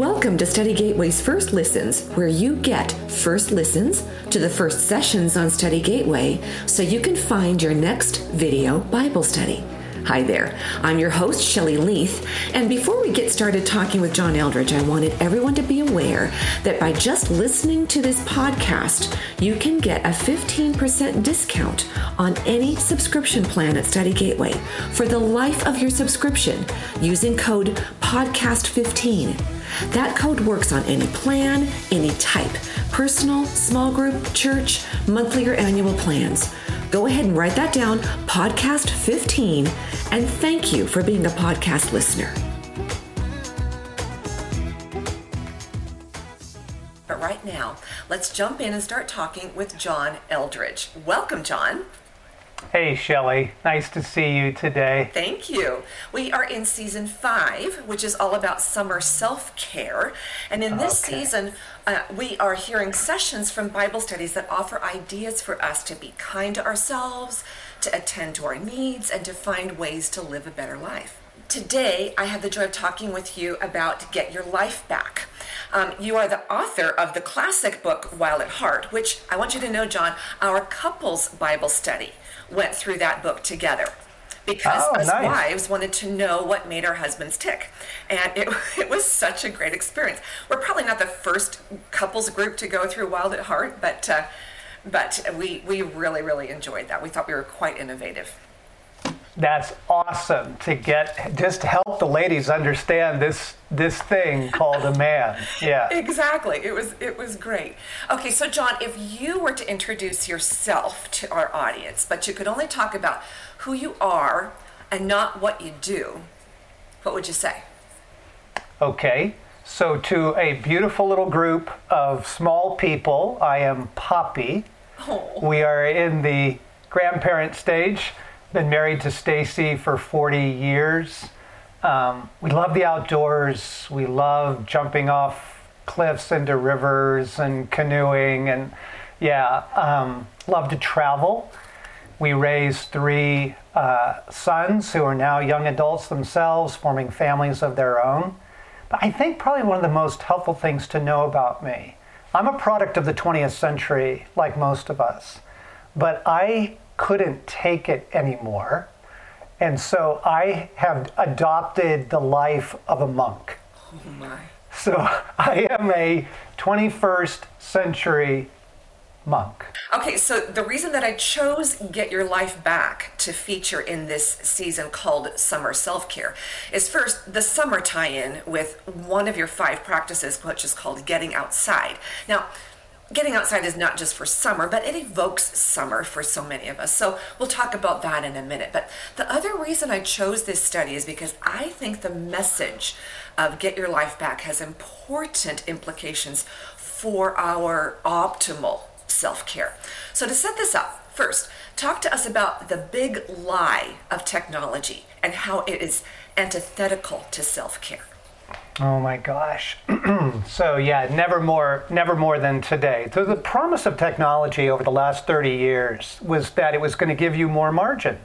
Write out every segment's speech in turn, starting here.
Welcome to Study Gateway's First Listens, where you get first listens to the first sessions on Study Gateway so you can find your next video Bible study. Hi there, I'm your host, Shelley Leith, and before we get started talking with John Eldredge, I wanted everyone to be aware that by just listening to this podcast, you can get a 15% discount on any subscription plan at Study Gateway for the life of your subscription using code PODCAST15. That code works on any plan, any type personal, small group, church, monthly, or annual plans. Go ahead and write that down, podcast 15, and thank you for being a podcast listener. But right now, let's jump in and start talking with John Eldredge. Welcome, John. Hey, Shelley. Nice to see you today. Thank you. We are in season five, which is all about summer self care. And in this okay. season, uh, we are hearing sessions from Bible studies that offer ideas for us to be kind to ourselves, to attend to our needs, and to find ways to live a better life. Today, I have the joy of talking with you about Get Your Life Back. Um, you are the author of the classic book Wild at Heart, which I want you to know, John, our couples Bible study went through that book together because oh, us nice. wives wanted to know what made our husbands tick. And it, it was such a great experience. We're probably not the first couples group to go through Wild at Heart, but, uh, but we, we really, really enjoyed that. We thought we were quite innovative that's awesome to get just help the ladies understand this this thing called a man. Yeah. Exactly. It was it was great. Okay so john if you were to introduce yourself to our audience but you could only talk about who you are and not what you do what would you say? Okay. So to a beautiful little group of small people i am poppy. Oh. we are in the grandparent stage been married to Stacy for 40 years. Um, we love the outdoors. We love jumping off cliffs into rivers and canoeing, and yeah, um, love to travel. We raised three uh, sons who are now young adults themselves, forming families of their own. But I think probably one of the most helpful things to know about me I'm a product of the 20th century, like most of us, but I couldn't take it anymore. And so I have adopted the life of a monk. Oh my. So I am a 21st century monk. Okay, so the reason that I chose Get Your Life Back to feature in this season called Summer Self Care is first the summer tie in with one of your five practices, which is called Getting Outside. Now, getting outside is not just for summer, but it evokes summer for so many of us. So we'll talk about that in a minute. But the other reason I chose this study is because I think the message of Get Your Life Back has important implications for our optimal self care. So to set this up, first, talk to us about the big lie of technology and how it is antithetical to self care. Oh my gosh. so yeah, never more never more than today. So the promise of technology over the last 30 years was that it was going to give you more margin.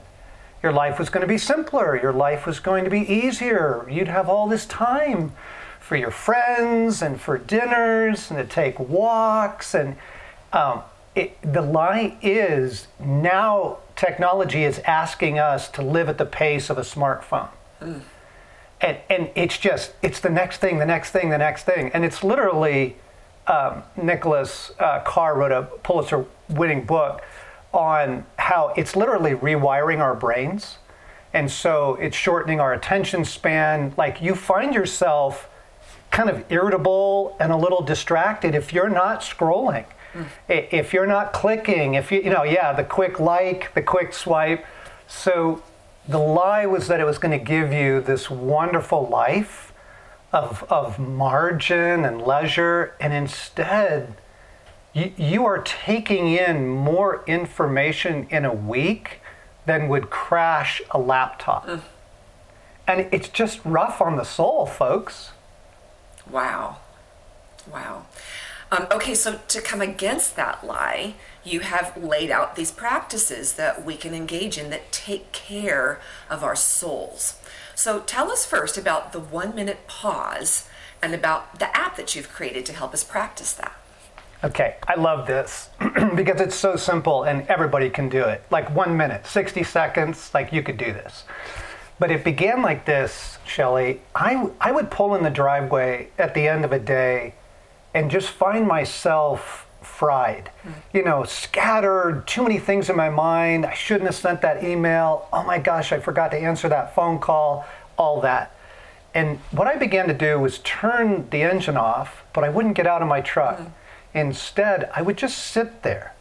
Your life was going to be simpler, your life was going to be easier. You'd have all this time for your friends and for dinners and to take walks and um, it, the lie is now technology is asking us to live at the pace of a smartphone. Mm and and it's just it's the next thing, the next thing, the next thing, and it's literally um, Nicholas uh, Carr wrote a Pulitzer-winning book on how it's literally rewiring our brains, and so it's shortening our attention span. Like you find yourself kind of irritable and a little distracted if you're not scrolling, mm. if you're not clicking, if you you know yeah the quick like, the quick swipe. So the lie was that it was going to give you this wonderful life of, of margin and leisure, and instead, you, you are taking in more information in a week than would crash a laptop. Mm. And it's just rough on the soul, folks. Wow. Wow. Um, okay, so to come against that lie, you have laid out these practices that we can engage in that take care of our souls. So tell us first about the one minute pause and about the app that you've created to help us practice that. Okay, I love this because it's so simple and everybody can do it. Like one minute, 60 seconds, like you could do this. But it began like this, Shelley. I, I would pull in the driveway at the end of a day and just find myself fried. You know, scattered, too many things in my mind. I shouldn't have sent that email. Oh my gosh, I forgot to answer that phone call, all that. And what I began to do was turn the engine off, but I wouldn't get out of my truck. Mm. Instead, I would just sit there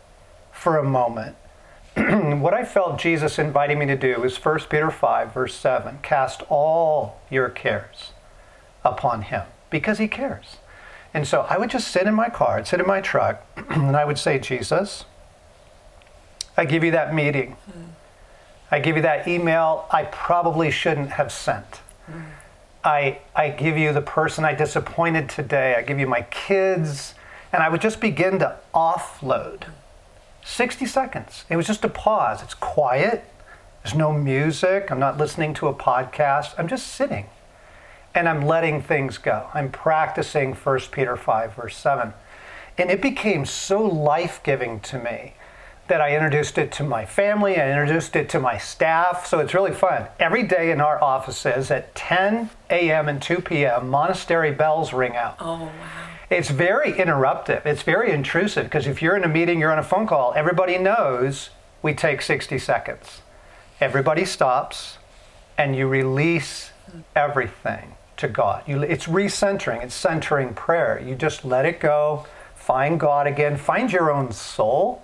for a moment. what I felt Jesus inviting me to do is 1 Peter 5, verse 7 cast all your cares upon him because he cares. And so I would just sit in my car, I'd sit in my truck, and I would say, Jesus, I give you that meeting. Mm. I give you that email I probably shouldn't have sent. Mm. I, I give you the person I disappointed today. I give you my kids. And I would just begin to offload. 60 seconds. It was just a pause. It's quiet. There's no music. I'm not listening to a podcast. I'm just sitting and I'm letting things go. I'm practicing 1 Peter 5, verse 7. And it became so life giving to me that I introduced it to my family, I introduced it to my staff. So it's really fun. Every day in our offices at 10 a.m. and 2 p.m., monastery bells ring out. Oh, wow. It's very interruptive. It's very intrusive because if you're in a meeting, you're on a phone call, everybody knows we take 60 seconds. Everybody stops and you release everything to God. You, it's recentering, it's centering prayer. You just let it go, find God again, find your own soul.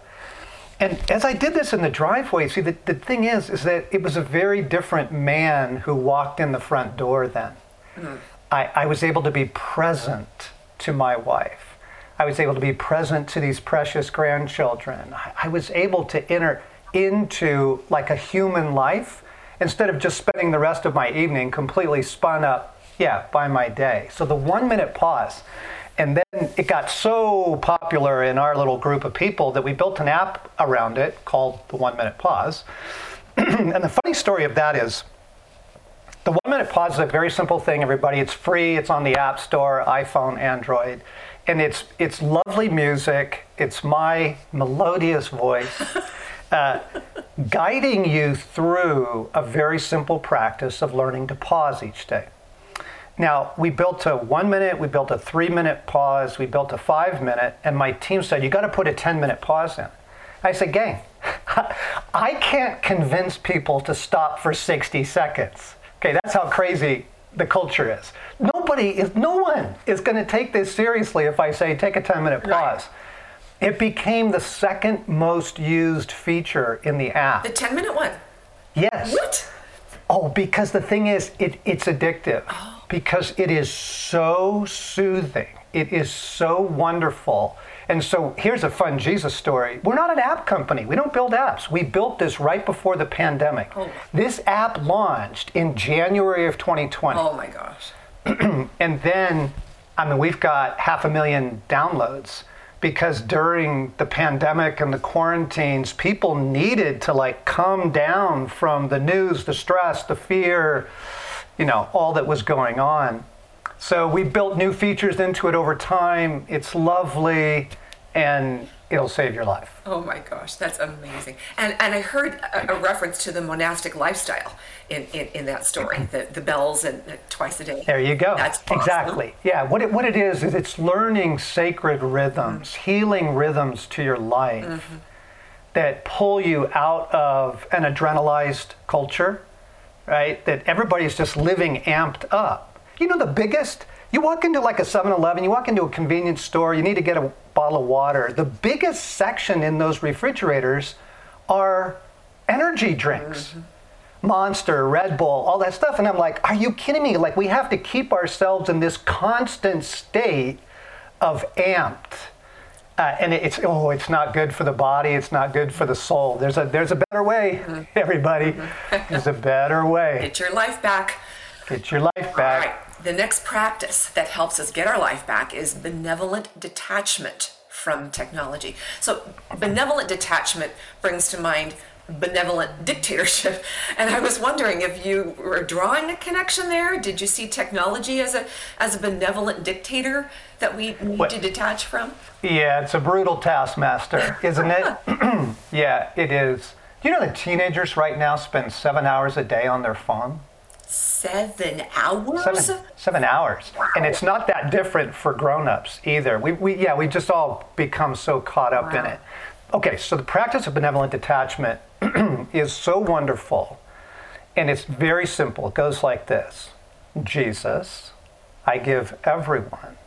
And as I did this in the driveway, see, the, the thing is, is that it was a very different man who walked in the front door then. Mm. I, I was able to be present to my wife. I was able to be present to these precious grandchildren. I, I was able to enter into like a human life instead of just spending the rest of my evening completely spun up yeah, by my day. So the one minute pause. And then it got so popular in our little group of people that we built an app around it called the One Minute Pause. and the funny story of that is the One Minute Pause is a very simple thing, everybody. It's free, it's on the App Store, iPhone, Android. And it's, it's lovely music, it's my melodious voice. Uh, guiding you through a very simple practice of learning to pause each day. Now, we built a one minute, we built a three minute pause, we built a five minute, and my team said, You got to put a 10 minute pause in. I said, Gang, I can't convince people to stop for 60 seconds. Okay, that's how crazy the culture is. Nobody is, no one is going to take this seriously if I say, Take a 10 minute pause. Right. It became the second most used feature in the app. The 10 minute one? Yes. What? Oh, because the thing is, it, it's addictive. Oh because it is so soothing. It is so wonderful. And so here's a fun Jesus story. We're not an app company. We don't build apps. We built this right before the pandemic. Oh. This app launched in January of 2020. Oh my gosh. and then, I mean, we've got half a million downloads because during the pandemic and the quarantines, people needed to like come down from the news, the stress, the fear, you know, all that was going on. So we built new features into it over time. It's lovely and it'll save your life. Oh my gosh, that's amazing. And and I heard a, a reference to the monastic lifestyle in, in, in that story, the, the bells and twice a day. There you go. That's awesome. Exactly. Yeah, what it, what it is, is it's learning sacred rhythms, mm-hmm. healing rhythms to your life mm-hmm. that pull you out of an adrenalized culture right? That everybody's just living amped up. You know, the biggest, you walk into like a 7 Eleven, you walk into a convenience store, you need to get a bottle of water. The biggest section in those refrigerators are energy drinks. Mm-hmm. Monster, Red Bull, all that stuff. And I'm like, are you kidding me? Like, we have to keep ourselves in this constant state of amped uh, and it's oh, it's not good for the body. It's not good for the soul. There's a there's a better way, mm-hmm. everybody. Mm-hmm. there's a better way. Get your life back. Get your life back. All right. The next practice that helps us get our life back is benevolent detachment from technology. So, benevolent detachment brings to mind benevolent dictatorship. And I was wondering if you were drawing a connection there. Did you see technology as a as a benevolent dictator that we need what? to detach from? Yeah, it's a brutal taskmaster, isn't it? yeah, it is. Do you know that teenagers right now spend seven hours a day on their phone? Seven hours? Seven, seven hours. Wow. And it's not that different for grown-ups either. We, we, yeah, we just all become so caught up wow. in it. Okay, so the practice of benevolent detachment is so wonderful. And it's very simple. It goes like this Jesus, I give everyone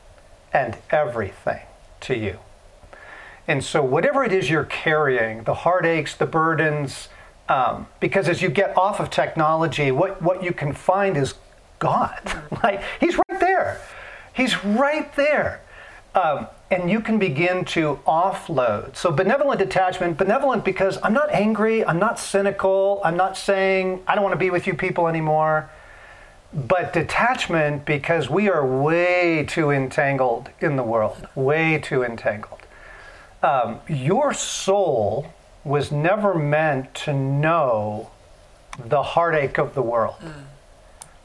and everything to you. And so, whatever it is you're carrying, the heartaches, the burdens, um, because as you get off of technology, what, what you can find is God. like, He's right there. He's right there. Um, and you can begin to offload. So, benevolent detachment, benevolent because I'm not angry, I'm not cynical, I'm not saying I don't want to be with you people anymore. But detachment because we are way too entangled in the world, way too entangled. Um, your soul was never meant to know the heartache of the world. Mm.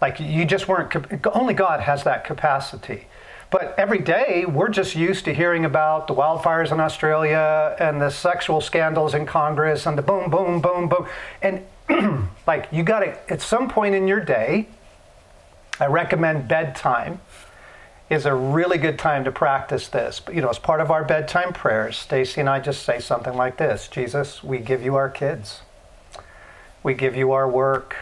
Like you just weren't, only God has that capacity. But every day, we're just used to hearing about the wildfires in Australia and the sexual scandals in Congress and the boom, boom, boom, boom. And like, you got to, at some point in your day, I recommend bedtime is a really good time to practice this. But, you know, as part of our bedtime prayers, Stacy and I just say something like this Jesus, we give you our kids, we give you our work,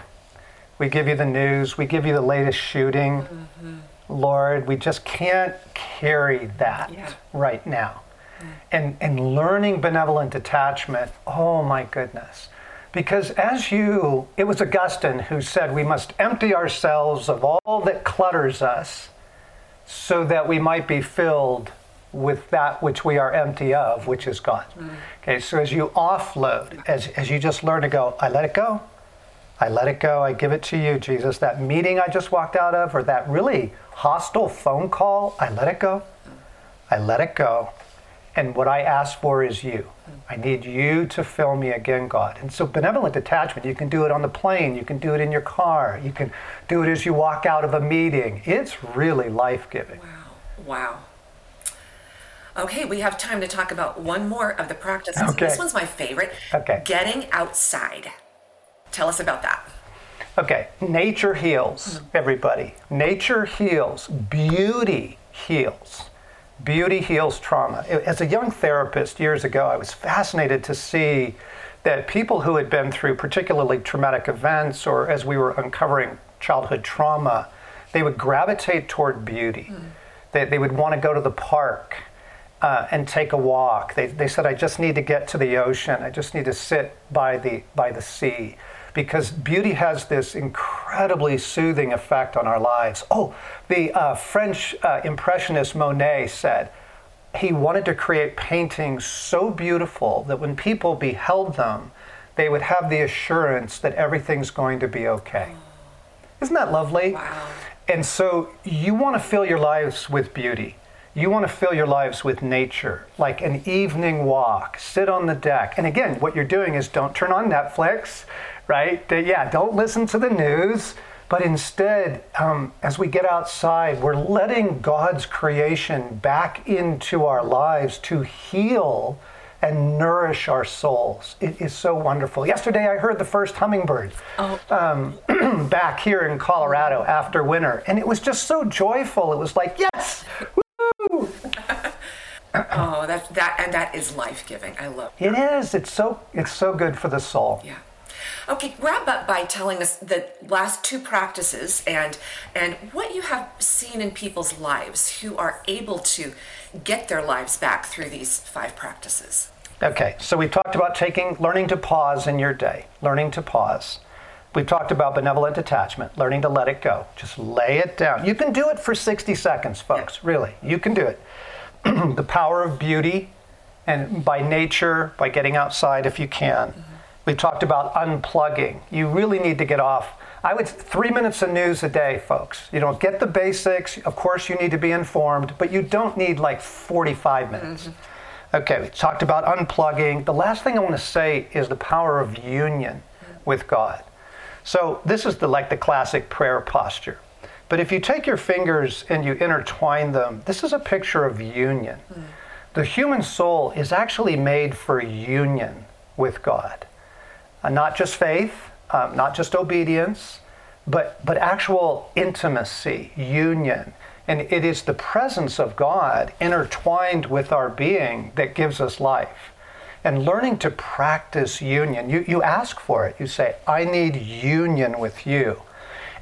we give you the news, we give you the latest shooting. Mm-hmm. Lord, we just can't carry that yeah. right now. Mm. And, and learning benevolent detachment, oh my goodness. Because as you, it was Augustine who said we must empty ourselves of all that clutters us so that we might be filled with that which we are empty of, which is God. Mm. Okay, so as you offload, as, as you just learn to go, I let it go, I let it go. I give it to you, Jesus. That meeting I just walked out of, or that really hostile phone call, I let it go. I let it go. And what I ask for is you. I need you to fill me again, God. And so, benevolent detachment, you can do it on the plane, you can do it in your car, you can do it as you walk out of a meeting. It's really life giving. Wow. Wow. Okay, we have time to talk about one more of the practices. Okay. This one's my favorite. Okay. Getting outside. Tell us about that. Okay, nature heals, everybody. Nature heals. Beauty heals. Beauty heals trauma. As a young therapist years ago, I was fascinated to see that people who had been through particularly traumatic events or as we were uncovering childhood trauma, they would gravitate toward beauty. Mm. They, they would want to go to the park uh, and take a walk. They, they said, I just need to get to the ocean. I just need to sit by the, by the sea because beauty has this incredibly soothing effect on our lives. Oh, the uh, French uh, impressionist Monet said he wanted to create paintings so beautiful that when people beheld them, they would have the assurance that everything's going to be okay. Isn't that lovely? Wow. And so you want to fill your lives with beauty. You want to fill your lives with nature, like an evening walk, sit on the deck. And again, what you're doing is don't turn on Netflix, right? Yeah, don't listen to the news, but instead, um, as we get outside, we're letting God's creation back into our lives to heal and nourish our souls. It is so wonderful. Yesterday, I heard the first hummingbird oh. um, back here in Colorado after winter, and it was just so joyful. It was like, yes, woo! oh, that that and that is life giving. I love. It is. It's so it's so good for the soul. Yeah. Okay, wrap up by telling us the last two practices and and what you have seen in people's lives who are able to get their lives back through these five practices. Okay, so we've talked about taking learning to pause in your day, learning to pause. We've talked about benevolent detachment, learning to let it go. Just lay it down. You can do it for 60 seconds, folks, really. You can do it. the power of beauty, and by nature, by getting outside if you can. We've talked about unplugging. You really need to get off. I would three minutes of news a day, folks. You don't get the basics. Of course, you need to be informed, but you don't need like 45 minutes. Mm-hmm. Okay, we talked about unplugging. The last thing I want to say is the power of union with God. So this is the like the classic prayer posture. But if you take your fingers and you intertwine them, this is a picture of union. Mm. The human soul is actually made for union with God. Uh, not just faith, um, not just obedience, but, but actual intimacy, union. And it is the presence of God intertwined with our being that gives us life. And learning to practice union, you, you ask for it. You say, I need union with you.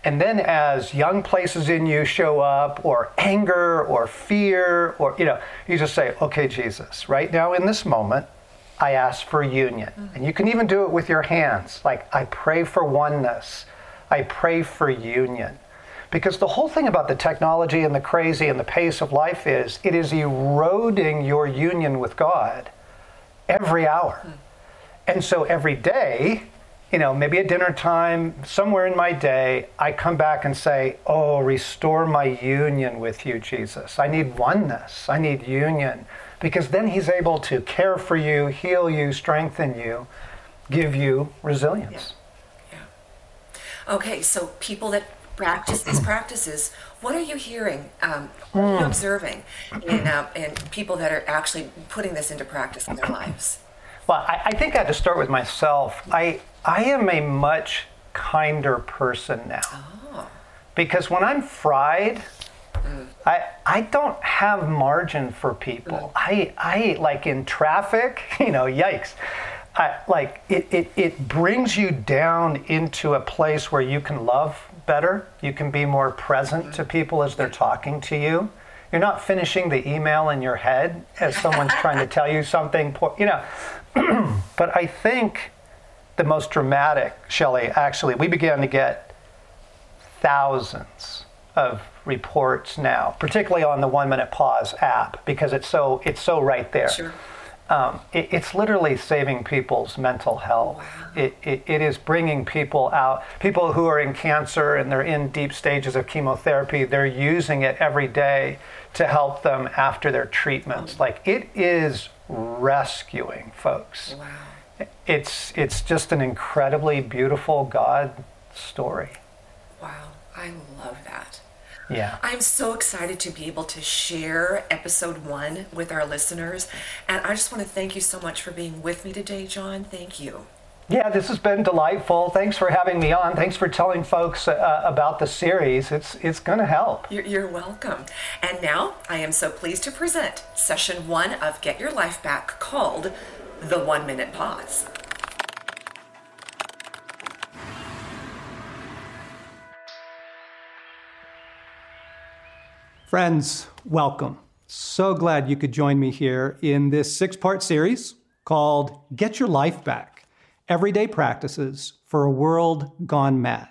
And then as young places in you show up, or anger, or fear, or, you know, you just say, okay, Jesus, right now in this moment, I ask for union. Mm-hmm. And you can even do it with your hands. Like, I pray for oneness. I pray for union. Because the whole thing about the technology and the crazy and the pace of life is it is eroding your union with God every hour. Mm-hmm. And so every day, you know, maybe at dinner time, somewhere in my day, I come back and say, Oh, restore my union with you, Jesus. I need oneness. I need union. Because then He's able to care for you, heal you, strengthen you, give you resilience. Yeah. yeah. Okay, so people that practice these practices, what are you hearing? Um, what are you hmm. observing in, uh, in people that are actually putting this into practice in their lives? Well, I, I think I have to start with myself. I, I am a much kinder person now. Oh. Because when I'm fried, mm. I, I don't have margin for people. Mm. I, I, like in traffic, you know, yikes. I, like it, it, it brings you down into a place where you can love better. You can be more present to people as they're talking to you. You're not finishing the email in your head as someone's trying to tell you something. You know, but I think the most dramatic, Shelley, actually, we began to get thousands of reports now, particularly on the One Minute Pause app, because it's so it's so right there. Sure. Um, it, it's literally saving people's mental health. It, it, it is bringing people out. People who are in cancer and they're in deep stages of chemotherapy, they're using it every day to help them after their treatments. Like it is rescuing folks. Wow it's it's just an incredibly beautiful God story. Wow, I love that. Yeah. I'm so excited to be able to share episode one with our listeners. And I just want to thank you so much for being with me today, John. Thank you. Yeah, this has been delightful. Thanks for having me on. Thanks for telling folks uh, about the series. It's it's going to help. You're, you're welcome. And now I am so pleased to present session one of Get Your Life Back called The One Minute Pause. Friends, welcome. So glad you could join me here in this six part series called Get Your Life Back Everyday Practices for a World Gone Mad.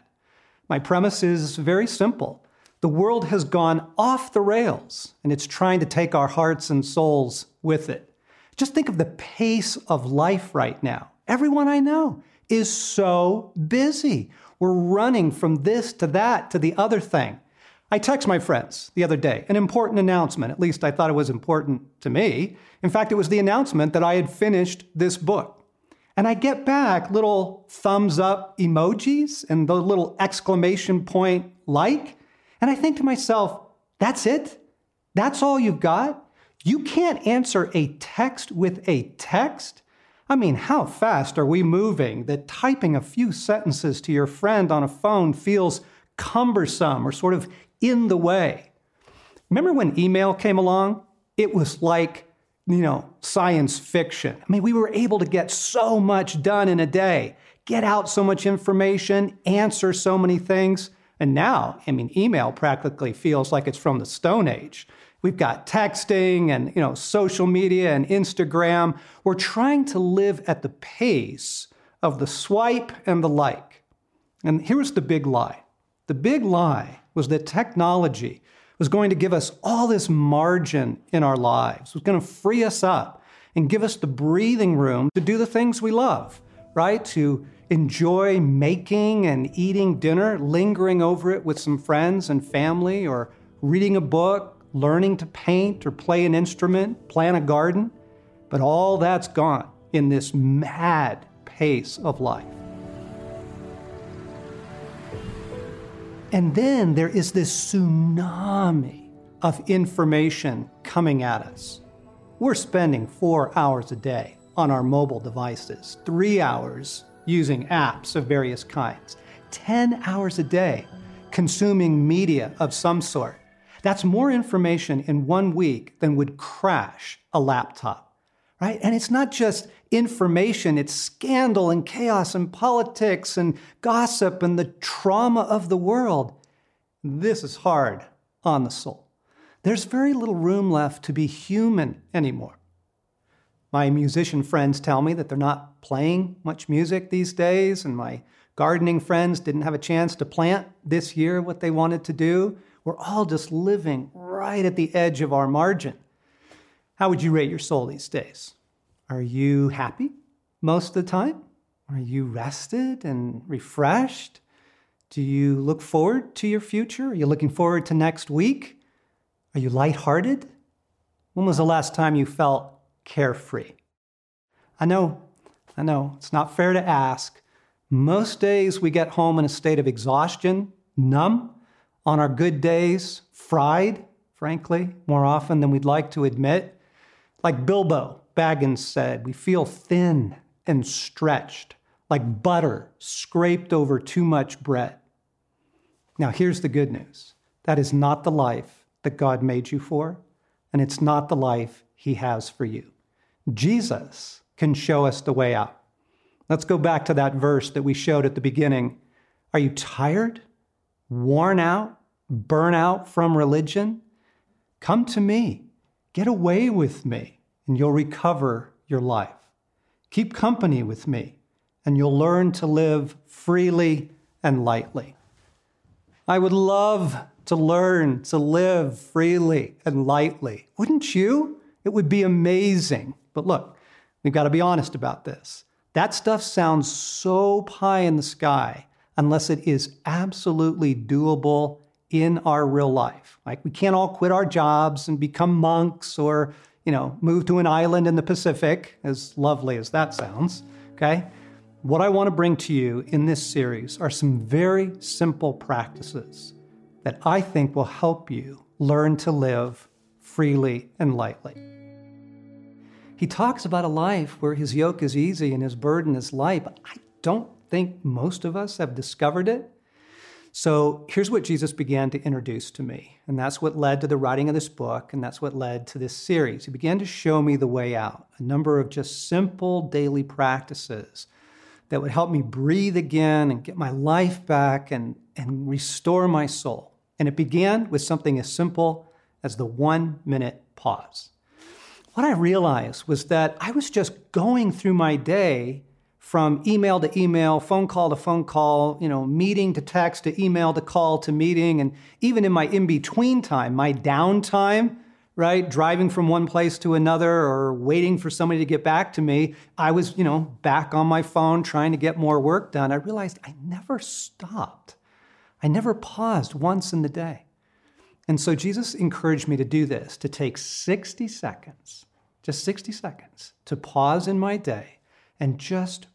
My premise is very simple. The world has gone off the rails and it's trying to take our hearts and souls with it. Just think of the pace of life right now. Everyone I know is so busy. We're running from this to that to the other thing. I text my friends the other day an important announcement. At least I thought it was important to me. In fact, it was the announcement that I had finished this book. And I get back little thumbs up emojis and the little exclamation point like. And I think to myself, that's it? That's all you've got? You can't answer a text with a text? I mean, how fast are we moving that typing a few sentences to your friend on a phone feels cumbersome or sort of in the way. Remember when email came along? It was like, you know, science fiction. I mean, we were able to get so much done in a day, get out so much information, answer so many things. And now, I mean, email practically feels like it's from the Stone Age. We've got texting and, you know, social media and Instagram. We're trying to live at the pace of the swipe and the like. And here's the big lie. The big lie was that technology was going to give us all this margin in our lives, was going to free us up and give us the breathing room to do the things we love, right? To enjoy making and eating dinner, lingering over it with some friends and family, or reading a book, learning to paint or play an instrument, plant a garden. But all that's gone in this mad pace of life. And then there is this tsunami of information coming at us. We're spending four hours a day on our mobile devices, three hours using apps of various kinds, 10 hours a day consuming media of some sort. That's more information in one week than would crash a laptop, right? And it's not just information, it's scandal and chaos and politics and gossip and the trauma of the world. This is hard on the soul. There's very little room left to be human anymore. My musician friends tell me that they're not playing much music these days, and my gardening friends didn't have a chance to plant this year what they wanted to do. We're all just living right at the edge of our margin. How would you rate your soul these days? Are you happy most of the time? Are you rested and refreshed? Do you look forward to your future? Are you looking forward to next week? Are you lighthearted? When was the last time you felt carefree? I know, I know, it's not fair to ask, most days we get home in a state of exhaustion, numb. On our good days, fried, frankly, more often than we'd like to admit. Like Bilbo Baggins said, we feel thin and stretched, like butter scraped over too much bread. Now, here's the good news that is not the life that God made you for, and it's not the life He has for you. Jesus can show us the way out. Let's go back to that verse that we showed at the beginning. Are you tired, worn out, burn out from religion? Come to me. Get away with me, and you'll recover your life. Keep company with me, and you'll learn to live freely and lightly. I would love to learn to live freely and lightly. Wouldn't you? It would be amazing. But look, we've got to be honest about this. That stuff sounds so pie in the sky unless it is absolutely doable in our real life. Like we can't all quit our jobs and become monks or, you know, move to an island in the Pacific, as lovely as that sounds, okay? What I want to bring to you in this series are some very simple practices that I think will help you learn to live freely and lightly. He talks about a life where his yoke is easy and his burden is light, but I don't think most of us have discovered it. So here's what Jesus began to introduce to me. And that's what led to the writing of this book, and that's what led to this series. He began to show me the way out, a number of just simple daily practices that would help me breathe again and get my life back and, and restore my soul. And it began with something as simple as the one minute pause what I realized was that I was just going through my day from email to email, phone call to phone call, you know, meeting to text to email to call to meeting. And even in my in between time, my downtime, right, driving from one place to another or waiting for somebody to get back to me, I was, you know, back on my phone trying to get more work done. I realized I never stopped. I never paused once in the day. And so Jesus encouraged me to do this, to take 60 seconds, just 60 seconds, to pause in my day and just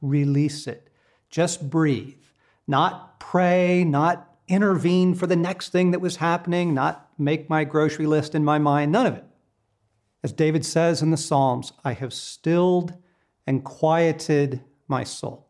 release it. Just breathe. Not pray, not intervene for the next thing that was happening, not make my grocery list in my mind, none of it. As David says in the Psalms, I have stilled and quieted my soul.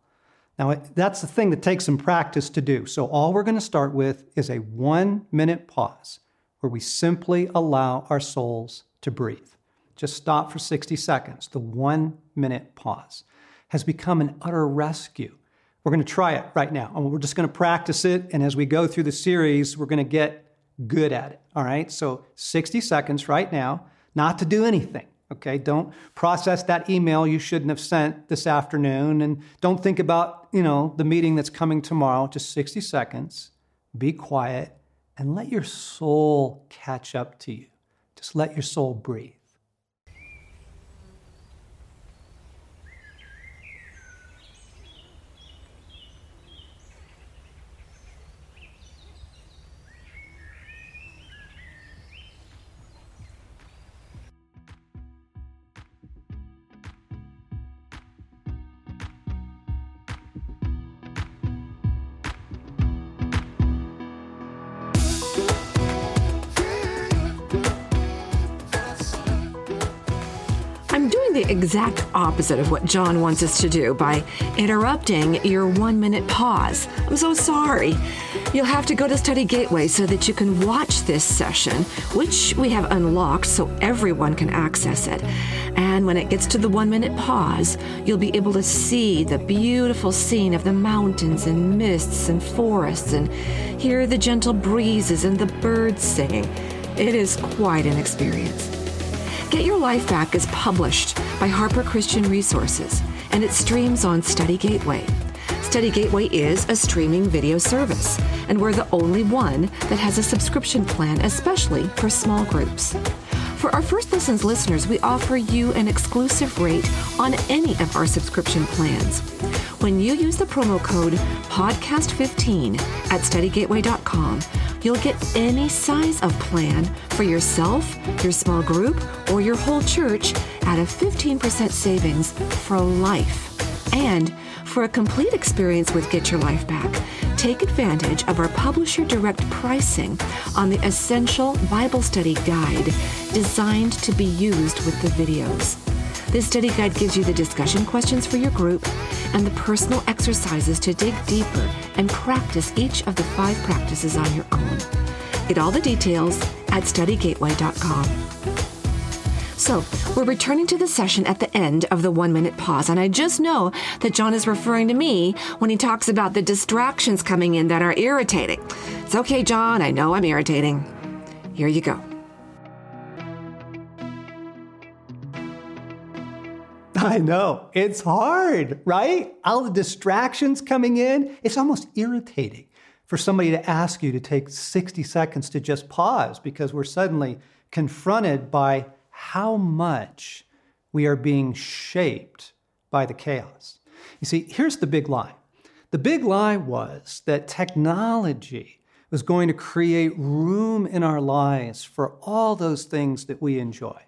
Now, that's the thing that takes some practice to do. So, all we're going to start with is a one minute pause where we simply allow our souls to breathe. Just stop for 60 seconds. The one minute pause has become an utter rescue. We're going to try it right now. And we're just going to practice it. And as we go through the series, we're going to get good at it. All right. So, 60 seconds right now, not to do anything. Okay, don't process that email you shouldn't have sent this afternoon and don't think about, you know, the meeting that's coming tomorrow. Just 60 seconds. Be quiet and let your soul catch up to you. Just let your soul breathe. Exact opposite of what John wants us to do by interrupting your one minute pause. I'm so sorry. You'll have to go to Study Gateway so that you can watch this session, which we have unlocked so everyone can access it. And when it gets to the one minute pause, you'll be able to see the beautiful scene of the mountains and mists and forests and hear the gentle breezes and the birds singing. It is quite an experience. Get Your Life Back is published by Harper Christian Resources and it streams on Study Gateway. Study Gateway is a streaming video service, and we're the only one that has a subscription plan, especially for small groups. For our First Listens listeners, we offer you an exclusive rate on any of our subscription plans. When you use the promo code PODCAST15 at studygateway.com, you'll get any size of plan for yourself, your small group, or your whole church at a 15% savings for life. And for a complete experience with Get Your Life Back, take advantage of our publisher direct pricing on the Essential Bible Study Guide designed to be used with the videos. This study guide gives you the discussion questions for your group and the personal exercises to dig deeper and practice each of the five practices on your own. Get all the details at studygateway.com. So, we're returning to the session at the end of the one minute pause, and I just know that John is referring to me when he talks about the distractions coming in that are irritating. It's okay, John, I know I'm irritating. Here you go. I know. It's hard, right? All the distractions coming in, it's almost irritating for somebody to ask you to take 60 seconds to just pause because we're suddenly confronted by how much we are being shaped by the chaos. You see, here's the big lie the big lie was that technology was going to create room in our lives for all those things that we enjoy.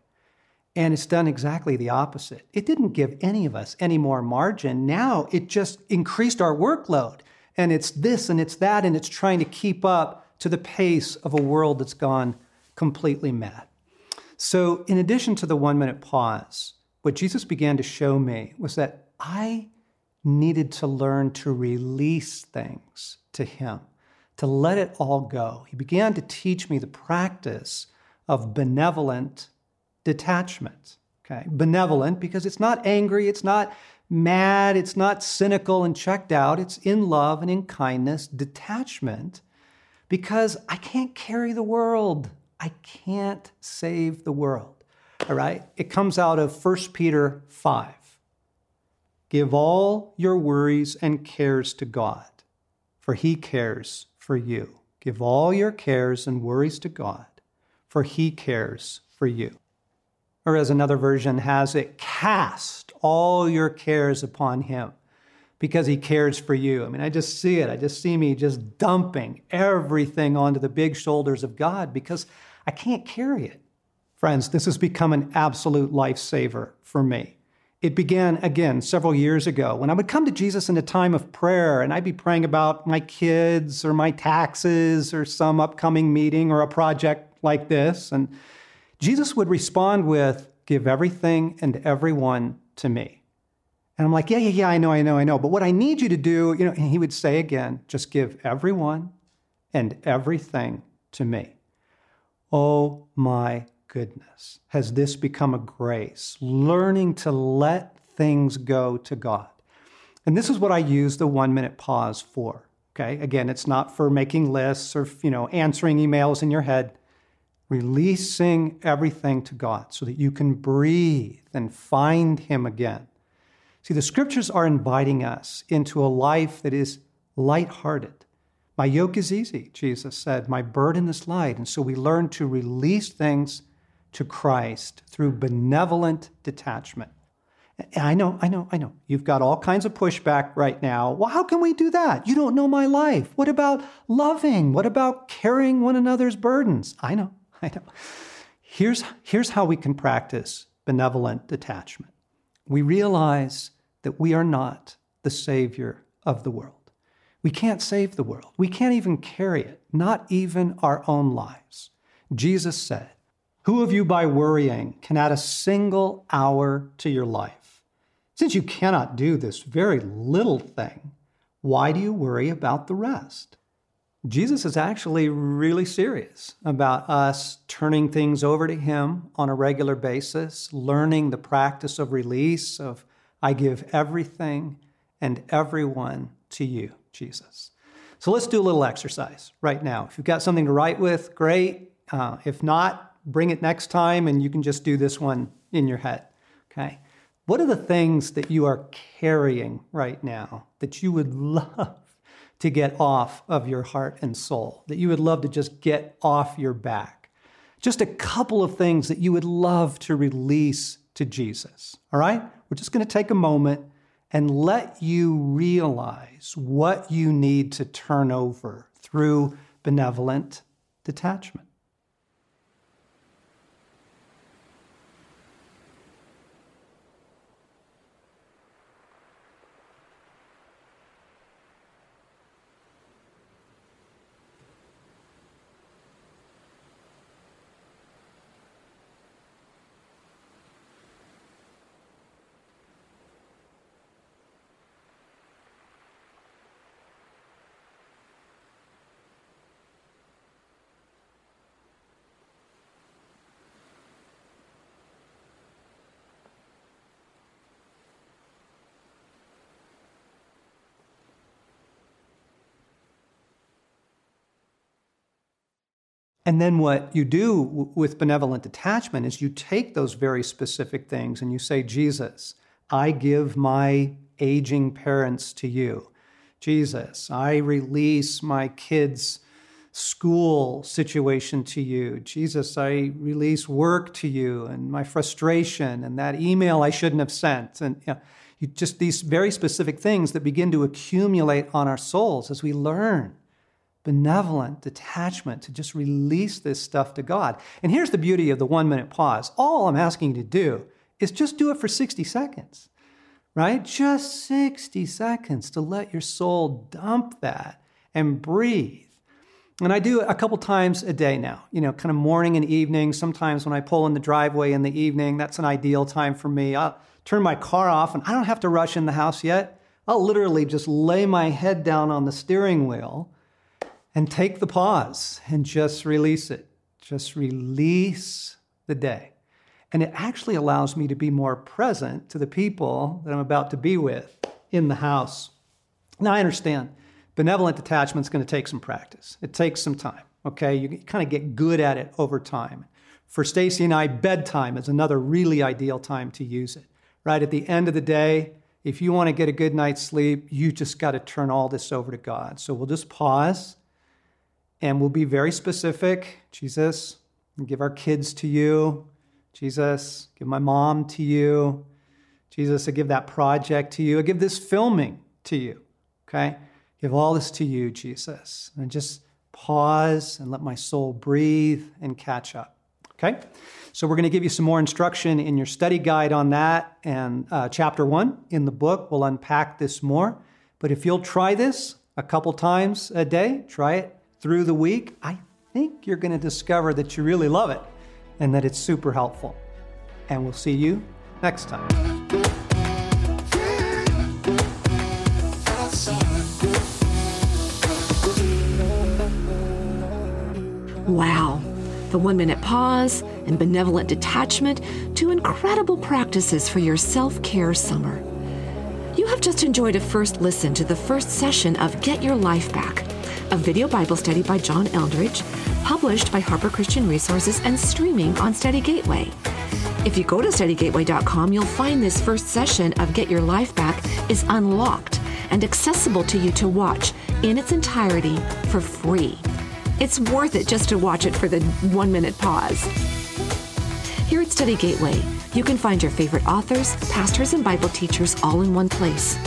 And it's done exactly the opposite. It didn't give any of us any more margin. Now it just increased our workload. And it's this and it's that, and it's trying to keep up to the pace of a world that's gone completely mad. So, in addition to the one minute pause, what Jesus began to show me was that I needed to learn to release things to Him, to let it all go. He began to teach me the practice of benevolent detachment. Okay, benevolent because it's not angry, it's not mad, it's not cynical and checked out, it's in love and in kindness, detachment because I can't carry the world. I can't save the world. All right? It comes out of 1 Peter 5. Give all your worries and cares to God, for he cares for you. Give all your cares and worries to God, for he cares for you. Or as another version has it, cast all your cares upon him because he cares for you. I mean, I just see it. I just see me just dumping everything onto the big shoulders of God because I can't carry it. Friends, this has become an absolute lifesaver for me. It began again several years ago when I would come to Jesus in a time of prayer and I'd be praying about my kids or my taxes or some upcoming meeting or a project like this. And Jesus would respond with, Give everything and everyone to me. And I'm like, Yeah, yeah, yeah, I know, I know, I know. But what I need you to do, you know, and he would say again, just give everyone and everything to me. Oh my goodness, has this become a grace? Learning to let things go to God. And this is what I use the one minute pause for. Okay, again, it's not for making lists or you know answering emails in your head. Releasing everything to God so that you can breathe and find Him again. See, the scriptures are inviting us into a life that is lighthearted, my yoke is easy, Jesus said. My burden is light. And so we learn to release things to Christ through benevolent detachment. And I know, I know, I know. You've got all kinds of pushback right now. Well, how can we do that? You don't know my life. What about loving? What about carrying one another's burdens? I know, I know. Here's, here's how we can practice benevolent detachment. We realize that we are not the Savior of the world. We can't save the world. We can't even carry it, not even our own lives. Jesus said, Who of you, by worrying, can add a single hour to your life? Since you cannot do this very little thing, why do you worry about the rest? Jesus is actually really serious about us turning things over to Him on a regular basis, learning the practice of release, of I give everything and everyone to you, Jesus. So let's do a little exercise right now. If you've got something to write with, great. Uh, if not, bring it next time and you can just do this one in your head. Okay. What are the things that you are carrying right now that you would love to get off of your heart and soul, that you would love to just get off your back? Just a couple of things that you would love to release to Jesus. All right? We're just going to take a moment and let you realize what you need to turn over through benevolent detachment. And then what you do with benevolent detachment is you take those very specific things and you say, Jesus, I give my aging parents to you. Jesus, I release my kids' school situation to you. Jesus, I release work to you and my frustration and that email I shouldn't have sent. And you know, you just these very specific things that begin to accumulate on our souls as we learn benevolent detachment to just release this stuff to God. And here's the beauty of the one minute pause. All I'm asking you to do is just do it for 60 seconds, right? Just 60 seconds to let your soul dump that and breathe. And I do it a couple times a day now, you know, kind of morning and evening. Sometimes when I pull in the driveway in the evening, that's an ideal time for me. I'll turn my car off and I don't have to rush in the house yet. I'll literally just lay my head down on the steering wheel and take the pause and just release it. Just release the day. And it actually allows me to be more present to the people that I'm about to be with in the house. Now, I understand benevolent detachment is going to take some practice. It takes some time, okay? You kind of get good at it over time. For Stasi and I, bedtime is another really ideal time to use it. Right at the end of the day, if you want to get a good night's sleep, you just got to turn all this over to God. So we'll just pause and we'll be very specific. Jesus, give our kids to you. Jesus, give my mom to you. Jesus, I give that project to you. I give this filming to you. Okay? Give all this to you, Jesus. And just pause and let my soul breathe and catch up. Okay? So we're going to give you some more instruction in your study guide on that. And uh, chapter one in the book we'll unpack this more. But if you'll try this a couple times a day, try it through the week, I think you're going to discover that you really love it and that it's super helpful. And we'll see you next time. Wow. The one minute pause and benevolent detachment, two incredible practices for your self care summer. You have just enjoyed a first listen to the first session of Get Your Life Back a video Bible study by John Eldredge, published by Harper Christian Resources and streaming on Study Gateway. If you go to studygateway.com, you'll find this first session of Get Your Life Back is unlocked and accessible to you to watch in its entirety for free. It's worth it just to watch it for the one minute pause. Here at Study Gateway, you can find your favorite authors, pastors, and Bible teachers all in one place.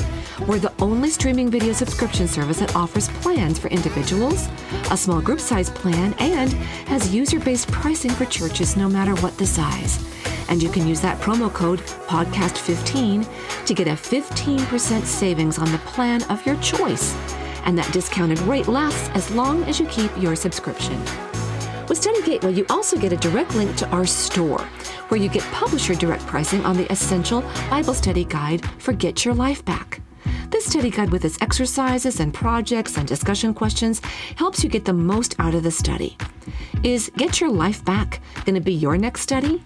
We're the only streaming video subscription service that offers plans for individuals, a small group size plan, and has user based pricing for churches no matter what the size. And you can use that promo code PODCAST15 to get a 15% savings on the plan of your choice. And that discounted rate lasts as long as you keep your subscription. With Study Gateway, you also get a direct link to our store, where you get publisher direct pricing on the Essential Bible Study Guide for Get Your Life Back. This study guide with its exercises and projects and discussion questions helps you get the most out of the study. Is Get Your Life Back going to be your next study?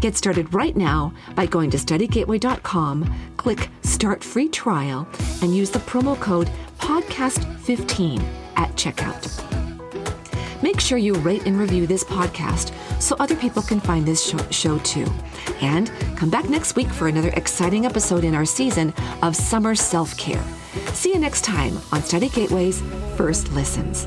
Get started right now by going to studygateway.com, click Start Free Trial, and use the promo code PODCAST15 at checkout. Make sure you rate and review this podcast so other people can find this show, show, too. And come back next week for another exciting episode in our season of Summer Self Care. See you next time on Study Gateway's First Listens.